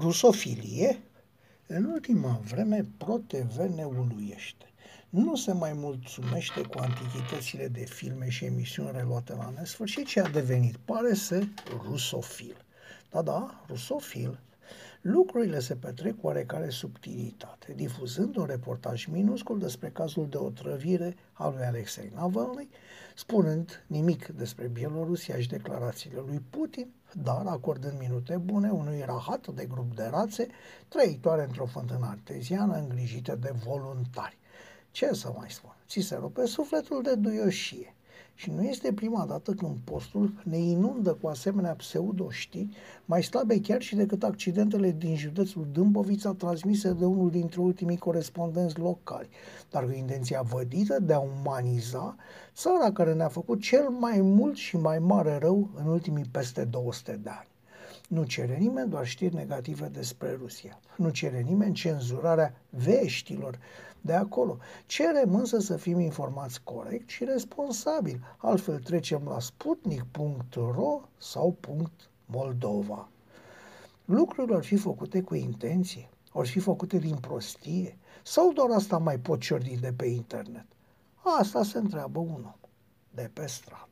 rusofilie? În ultima vreme, ProTV ne uluiește. Nu se mai mulțumește cu antichitățile de filme și emisiuni reluate la nesfârșit, ci a devenit, pare să, rusofil. Da, da, rusofil. Lucrurile se petrec cu oarecare subtilitate, difuzând un reportaj minuscul despre cazul de otrăvire al lui Alexei Navalny, spunând nimic despre Bielorusia și declarațiile lui Putin, dar acordând minute bune unui rahat de grup de rațe trăitoare într-o fântână arteziană îngrijită de voluntari. Ce să mai spun? Ți se rupe sufletul de duioșie. Și nu este prima dată când postul ne inundă cu asemenea pseudo-știri, mai slabe chiar și decât accidentele din județul Dâmbovița transmise de unul dintre ultimii corespondenți locali, dar cu intenția vădită de a umaniza țara care ne-a făcut cel mai mult și mai mare rău în ultimii peste 200 de ani. Nu cere nimeni doar știri negative despre Rusia. Nu cere nimeni cenzurarea veștilor de acolo. Cerem însă să fim informați corect și responsabil. Altfel trecem la sputnik.ro sau .moldova. Lucrurile ar fi făcute cu intenție, ar fi făcute din prostie sau doar asta mai pot ciordi de pe internet? Asta se întreabă un om de pe stradă.